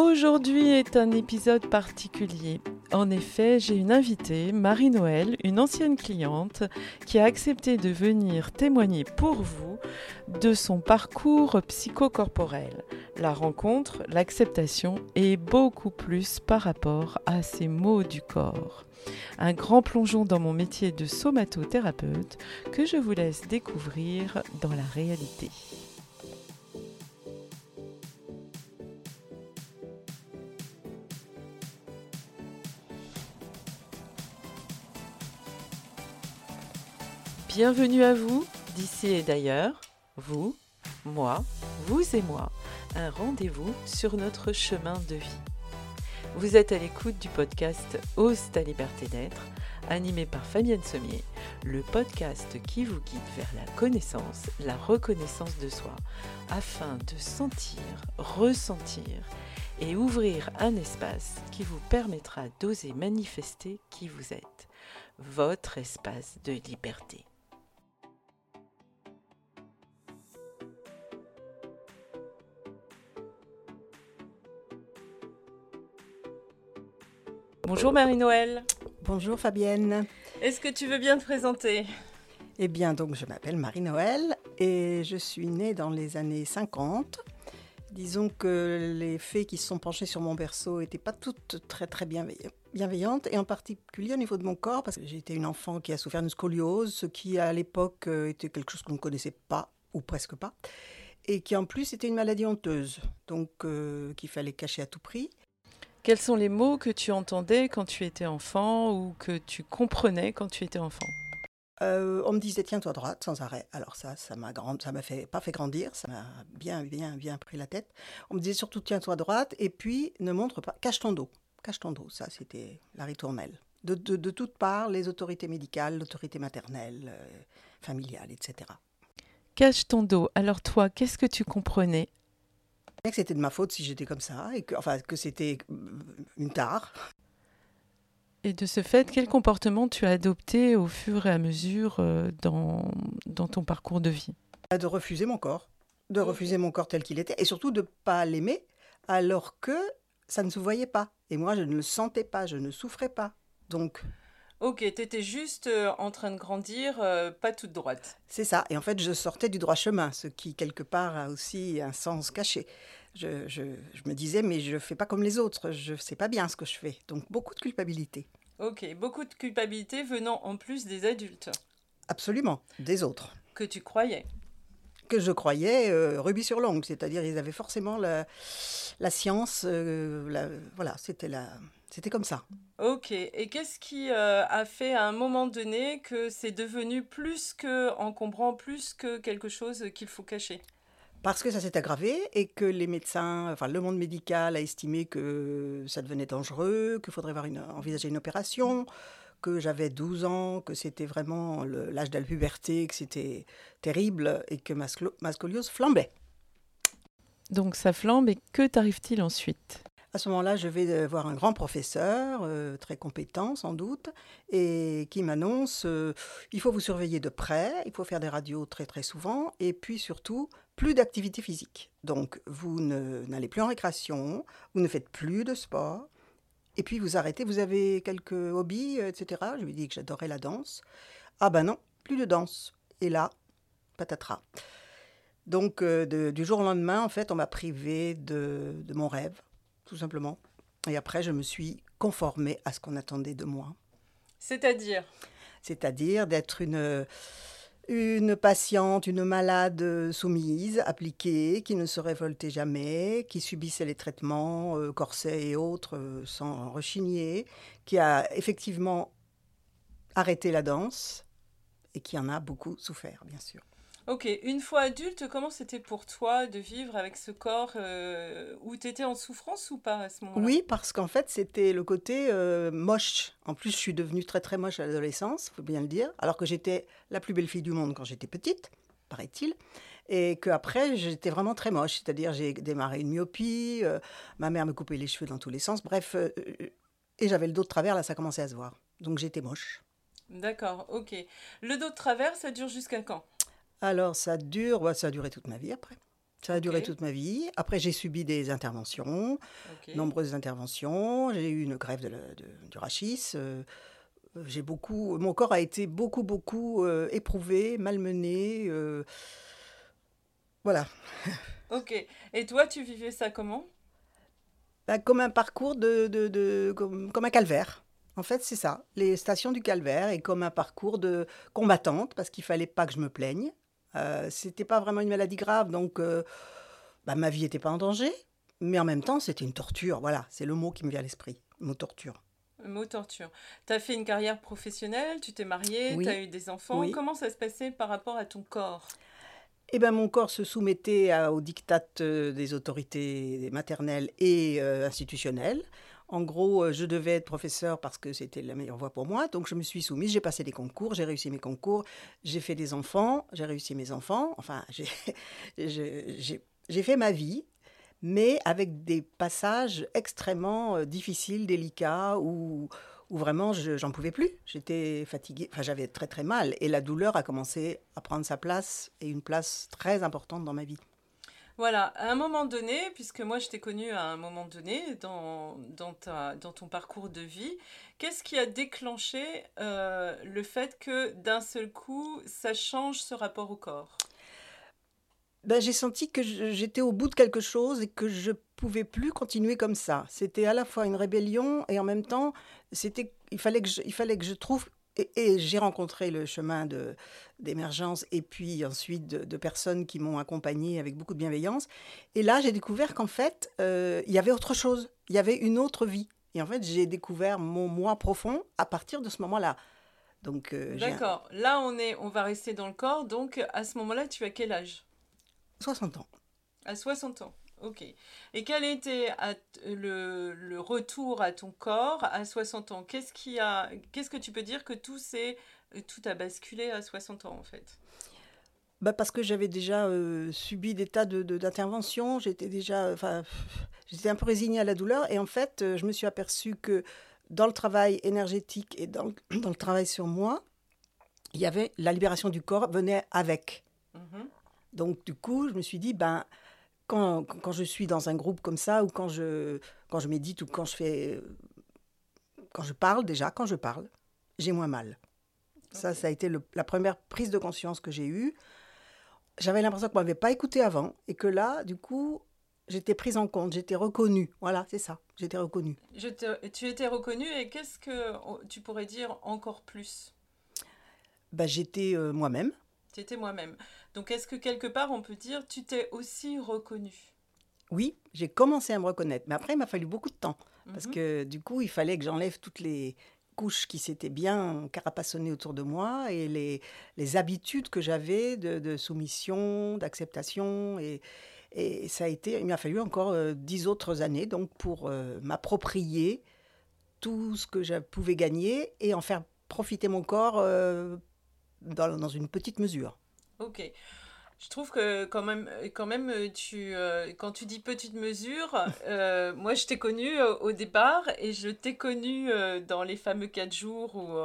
Aujourd'hui est un épisode particulier. En effet, j'ai une invitée, Marie-Noël, une ancienne cliente, qui a accepté de venir témoigner pour vous de son parcours psychocorporel. La rencontre, l'acceptation et beaucoup plus par rapport à ces mots du corps. Un grand plongeon dans mon métier de somatothérapeute que je vous laisse découvrir dans la réalité. Bienvenue à vous, d'ici et d'ailleurs, vous, moi, vous et moi, un rendez-vous sur notre chemin de vie. Vous êtes à l'écoute du podcast Ose ta liberté d'être, animé par Fabienne Sommier, le podcast qui vous guide vers la connaissance, la reconnaissance de soi, afin de sentir, ressentir et ouvrir un espace qui vous permettra d'oser manifester qui vous êtes, votre espace de liberté. Bonjour Marie-Noël. Bonjour Fabienne. Est-ce que tu veux bien te présenter? Eh bien, donc je m'appelle Marie-Noël et je suis née dans les années 50. Disons que les fées qui se sont penchées sur mon berceau n'étaient pas toutes très très bienveillantes et en particulier au niveau de mon corps parce que été une enfant qui a souffert d'une scoliose, ce qui à l'époque euh, était quelque chose qu'on ne connaissait pas ou presque pas et qui en plus était une maladie honteuse, donc euh, qu'il fallait cacher à tout prix. Quels sont les mots que tu entendais quand tu étais enfant ou que tu comprenais quand tu étais enfant? Euh, on me disait tiens-toi droite sans arrêt. Alors ça, ça m'a grand... ça m'a fait pas fait grandir, ça m'a bien bien bien pris la tête. On me disait surtout tiens-toi droite et puis ne montre pas, cache ton dos, cache ton dos. Ça c'était la ritournelle. De, de, toutes parts, les autorités médicales, l'autorité maternelle, euh, familiale, etc. Cache ton dos. Alors toi, qu'est-ce que tu comprenais? Que c'était de ma faute si j'étais comme ça, et que, enfin, que c'était une tare. Et de ce fait, quel comportement tu as adopté au fur et à mesure euh, dans, dans ton parcours de vie? De refuser mon corps, de refuser mon corps tel qu'il était, et surtout de ne pas l'aimer, alors que ça ne se voyait pas. Et moi, je ne le sentais pas, je ne souffrais pas. Donc, Ok, tu étais juste euh, en train de grandir, euh, pas toute droite. C'est ça. Et en fait, je sortais du droit chemin, ce qui, quelque part, a aussi un sens caché. Je, je, me disais, mais je ne fais pas comme les autres, je ne sais pas bien ce que je fais. Donc, beaucoup de culpabilité. Ok, beaucoup de culpabilité venant en plus des adultes. Absolument, des autres. Que tu croyais que je croyais euh, rubis sur l'ongle, c'est-à-dire ils avaient forcément la, la science, voilà, c'était la, c'était comme ça. Ok. Et qu'est-ce qui euh, a fait à un moment donné que c'est devenu plus que encombrant, plus que quelque chose qu'il faut cacher? Parce que ça s'est aggravé et que les médecins, enfin le monde médical a estimé que ça devenait dangereux, qu'il faudrait avoir une, envisager une opération, que j'avais 12 ans, que c'était vraiment l'âge de la puberté, que c'était terrible et que ma, ma scoliose flambait. Donc ça flambe et que t'arrive-t-il ensuite? À ce moment-là, je vais voir un grand professeur, euh, très compétent sans doute, et qui m'annonce euh, il faut vous surveiller de près, il faut faire des radios très très souvent, et puis surtout plus d'activité physique. Donc vous n'allez plus en récréation, vous ne faites plus de sport, et puis vous arrêtez. Vous avez quelques hobbies, euh, etc. Je lui dis que j'adorais la danse. Ah ben non, plus de danse. Et là, patatras. Donc du jour au lendemain, en fait, on m'a privé de mon rêve tout simplement. Et après, je me suis conformée à ce qu'on attendait de moi. C'est-à-dire? C'est-à-dire d'être une, une patiente, une malade soumise, appliquée, qui ne se révoltait jamais, qui subissait les traitements, euh, corsets et autres, euh, sans rechigner, qui a effectivement arrêté la danse et qui en a beaucoup souffert, bien sûr. Ok, une fois adulte, comment c'était pour toi de vivre avec ce corps euh, où tu étais en souffrance ou pas à ce moment-là? Oui, parce qu'en fait, c'était le côté euh, moche. En plus, je suis devenue très très moche à l'adolescence, faut bien le dire, alors que j'étais la plus belle fille du monde quand j'étais petite, paraît-il. Et qu'après, j'étais vraiment très moche, c'est-à-dire j'ai démarré une myopie, euh, ma mère me coupait les cheveux dans tous les sens, bref, et j'avais le dos de travers, là ça commençait à se voir. Donc j'étais moche. D'accord, ok. Le dos de travers, ça dure jusqu'à quand? Alors ça dure, ça a duré toute ma vie après. Ça a duré toute ma vie. Après, j'ai subi des interventions, nombreuses interventions. J'ai eu une grève de du rachis. Euh, j'ai beaucoup, mon corps a été beaucoup, beaucoup euh, éprouvé, malmené. Euh, voilà. Ok. Et toi, tu vivais ça comment? Bah, Comme un parcours de, de, de comme, comme, un calvaire. En fait, c'est ça. Les stations du calvaire et comme un parcours de combattante parce qu'il fallait pas que je me plaigne. Euh, c'était pas vraiment une maladie grave, donc euh, bah, ma vie n'était pas en danger. Mais en même temps, c'était une torture. Voilà, c'est le mot qui me vient à l'esprit. Mot torture. Le mot torture. Tu as fait une carrière professionnelle, tu t'es mariée, tu as eu des enfants. Comment ça se passait par rapport à ton corps? Eh ben, mon corps se soumettait aux dictats euh, des autorités maternelles et institutionnelles. En gros, euh, je devais être professeur parce que c'était la meilleure voie pour moi. Donc, je me suis soumise, j'ai passé des concours, j'ai réussi mes concours, j'ai fait des enfants, j'ai réussi mes enfants. Enfin, j'ai fait ma vie, mais avec des passages extrêmement euh, difficiles, délicats, où, où vraiment, j'en pouvais plus. J'étais fatiguée, enfin, j'avais très très mal. Et la douleur a commencé à prendre sa place, et une place très importante dans ma vie. Voilà, à un moment donné, puisque moi je t'ai connu à un moment donné dans, dans, ta, dans ton parcours de vie, qu'est-ce qui a déclenché euh, le fait que d'un seul coup, ça change ce rapport au corps? Ben, J'ai senti que j'étais au bout de quelque chose et que je pouvais plus continuer comme ça. C'était à la fois une rébellion et en même temps, c'était, il, fallait que il fallait que je trouve et, j'ai rencontré le chemin de, d'émergence et puis ensuite de, personnes qui m'ont accompagné avec beaucoup de bienveillance. Et là, j'ai découvert qu'en fait, euh, il y avait autre chose, il y avait une autre vie. Et en fait, j'ai découvert mon moi profond à partir de ce moment-là. Donc, euh, D'accord. Là, on, est, on va rester dans le corps. Donc, à ce moment-là, tu as quel âge? 60 ans. À 60 ans. Ok. Et quel était le, le, retour à ton corps à 60 ans? Qu'est-ce qui a, qu'est-ce que tu peux dire que tout s'est, tout a basculé à 60 ans en fait? Bah parce que j'avais déjà euh, subi des tas de, d'interventions, j'étais déjà, enfin, j'étais un peu résignée à la douleur. Et en fait, euh, je me suis aperçue que dans le travail énergétique et dans le, dans le travail sur moi, il y avait la libération du corps venait avec. Mmh Donc du coup, je me suis dit, ben quand, quand, je suis dans un groupe comme ça, ou quand je, quand je médite, ou quand je fais. Quand je parle, déjà, quand je parle, j'ai moins mal. Ça, ça a été la première prise de conscience que j'ai eue. J'avais l'impression qu'on ne m'avait pas écouté avant, et que là, du coup, j'étais prise en compte, j'étais reconnue. Voilà, c'est ça, j'étais reconnue. Je tu étais reconnue, et qu'est-ce que tu pourrais dire encore plus? Bah, J'étais euh, moi-même. Tu étais moi-même. Donc est-ce que quelque part on peut dire tu t'es aussi reconnu Oui, j'ai commencé à me reconnaître, mais après il m'a fallu beaucoup de temps parce mhm. que du coup il fallait que j'enlève toutes les couches qui s'étaient bien carapassonnées autour de moi et les, les habitudes que j'avais de, soumission, d'acceptation et, et ça a été, il m'a fallu encore euh, dix autres années donc pour euh, m'approprier tout ce que je pouvais gagner et en faire profiter mon corps euh, dans, dans, une petite mesure. Ok. Je trouve que quand même, quand même tu, euh, quand tu dis petite mesure, euh, moi je t'ai connu euh, au départ et je t'ai connu dans les fameux quatre jours où,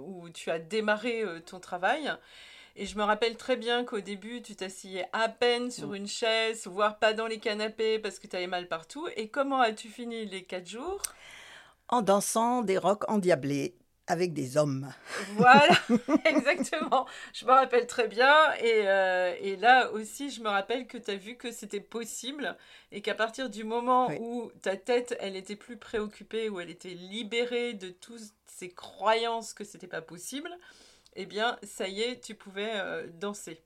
où tu as démarré ton travail. Et je me rappelle très bien qu'au début, tu t'asseyais à peine sur mm. une chaise, voire pas dans les canapés parce que tu avais mal partout. Et comment as-tu fini les quatre jours? En dansant des rocs endiablés avec des hommes. Voilà, exactement. Je me rappelle très bien. Et, euh, et, là aussi, je me rappelle que tu as vu que c'était possible et qu'à partir du moment où ta tête, elle était plus préoccupée, où elle était libérée de toutes ces croyances que c'était pas possible, eh bien, ça y est, tu pouvais euh, danser.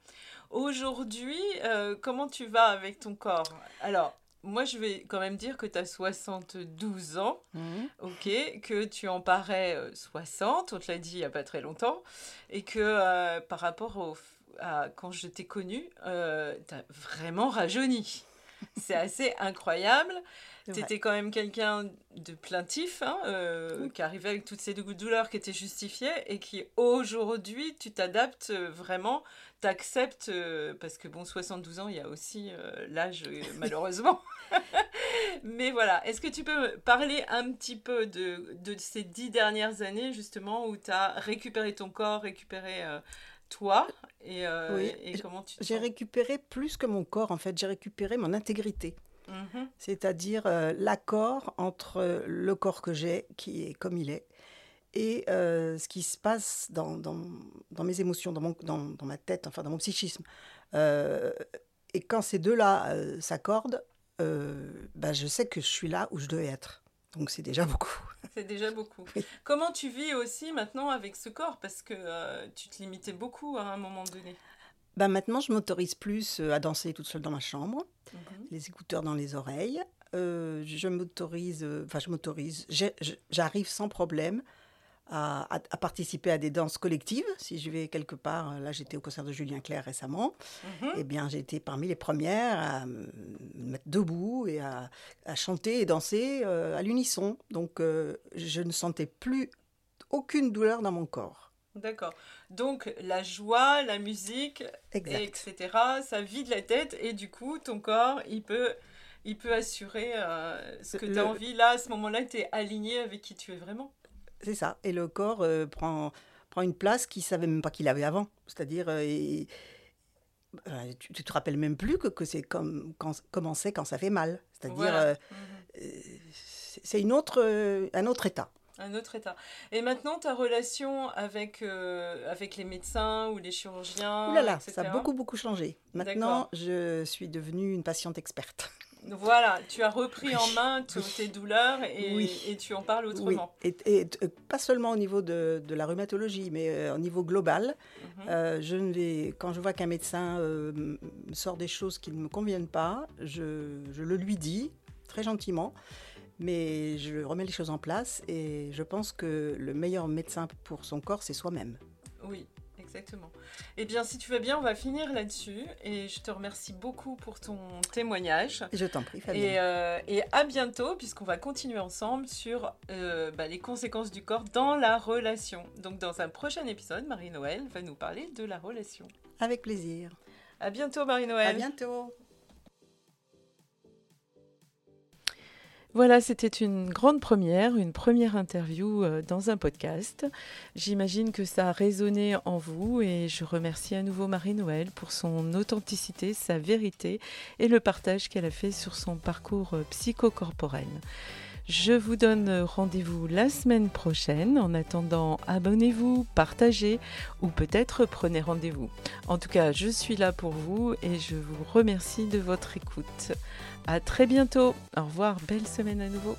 Aujourd'hui, euh, comment tu vas avec ton corps? Alors, moi, je vais quand même dire que tu as 72 ans, mhm. ok, que tu en parais 60, euh, on te l'a dit il n'y a pas très longtemps, et que euh, par rapport au, à quand je t'ai connu, euh, tu as vraiment rajeuni. C'est assez incroyable. Tu étais quand même quelqu'un de plaintif, hein, euh, qui arrivait avec toutes ces douleurs qui étaient justifiées et qui aujourd'hui, tu t'adaptes vraiment t'acceptes, euh, parce que bon, 72 ans, il y a aussi euh, l'âge, euh, malheureusement. Mais voilà, est-ce que tu peux parler un petit peu de, de ces dix dernières années, justement, où tu as récupéré ton corps, récupéré toi, Et, euh, Oui, et j- comment tu te J'ai récupéré plus que mon corps, en fait, j'ai récupéré mon intégrité. Mhm. C'est-à-dire euh, l'accord entre le corps que j'ai, qui est comme il est, et euh, ce qui se passe dans, dans, dans mes émotions, dans, mon, dans, dans ma tête, enfin dans mon psychisme. Euh, et quand ces deux-là s'accordent, bah, je sais que je suis là où je devais être. Donc c'est déjà beaucoup. C'est déjà beaucoup. Oui. Comment tu vis aussi maintenant avec ce corps? Parce que tu te limitais beaucoup à un moment donné. Bah, maintenant, je m'autorise plus à danser toute seule dans ma chambre. Mhm. les écouteurs dans les oreilles. Euh, je m'autorise, euh, enfin je m'autorise, j'arrive sans problème à, à- à participer à des danses collectives. Si je vais quelque part, euh, là j'étais au concert de Julien Clerc récemment, Mhm. eh bien j'ai été parmi les premières à me mettre debout et à, à chanter et danser euh, à l'unisson. Donc euh, je ne sentais plus aucune douleur dans mon corps. D'accord. Donc la joie, la musique, Exact. etc. Ça vide la tête et du coup ton corps il peut il peut assurer euh, ce que tu Le- as envie là à ce moment-là tu es aligné avec qui tu es vraiment. C'est ça. Et le corps euh, prend, prend une place qu'il ne savait même pas qu'il avait avant. C'est-à-dire, euh, tu, tu te rappelles même plus que, que c'est comme quand, commencer quand ça fait mal. C'est-à-dire, Voilà. Mhm. c'est c'est une autre, un autre état. Un autre état. Et maintenant ta relation avec euh, avec les médecins ou les chirurgiens Ouh là là, etc. ça a beaucoup, beaucoup changé. Maintenant, je suis devenue une patiente experte. Voilà, tu as repris en Oui. main t- tes douleurs et, Oui. et tu en parles Oui, autrement. et, et, euh, pas seulement au niveau de, de la rhumatologie, mais euh, au niveau global. Mhm. Euh, je ne vais, quand je vois qu'un médecin euh, sort des choses qui ne me conviennent pas, je, je le lui dis très gentiment, mais je remets les choses en place et je pense que le meilleur médecin pour son corps, c'est soi-même. Oui, exactement. Eh bien, si tu veux bien, on va finir là-dessus. Et je te remercie beaucoup pour ton témoignage. Je t'en prie, Fabienne. Et, euh, et à bientôt, puisqu'on va continuer ensemble sur euh, bah, les conséquences du corps dans la relation. Donc, dans un prochain épisode, Marie-Noël va nous parler de la relation. Avec plaisir. À bientôt, À Marie-Noël. bientôt. Voilà, c'était une grande première, une première interview euh, dans un podcast. J'imagine que ça a résonné en vous et je remercie à nouveau Marie-Noël pour son authenticité, sa vérité et le partage qu'elle a fait sur son parcours euh, psychocorporel. Je vous donne rendez-vous la semaine prochaine. En attendant, abonnez-vous, partagez ou peut-être prenez rendez-vous. En tout cas, je suis là pour vous et je vous remercie de votre écoute. À très bientôt. Au revoir. Belle semaine à nouveau.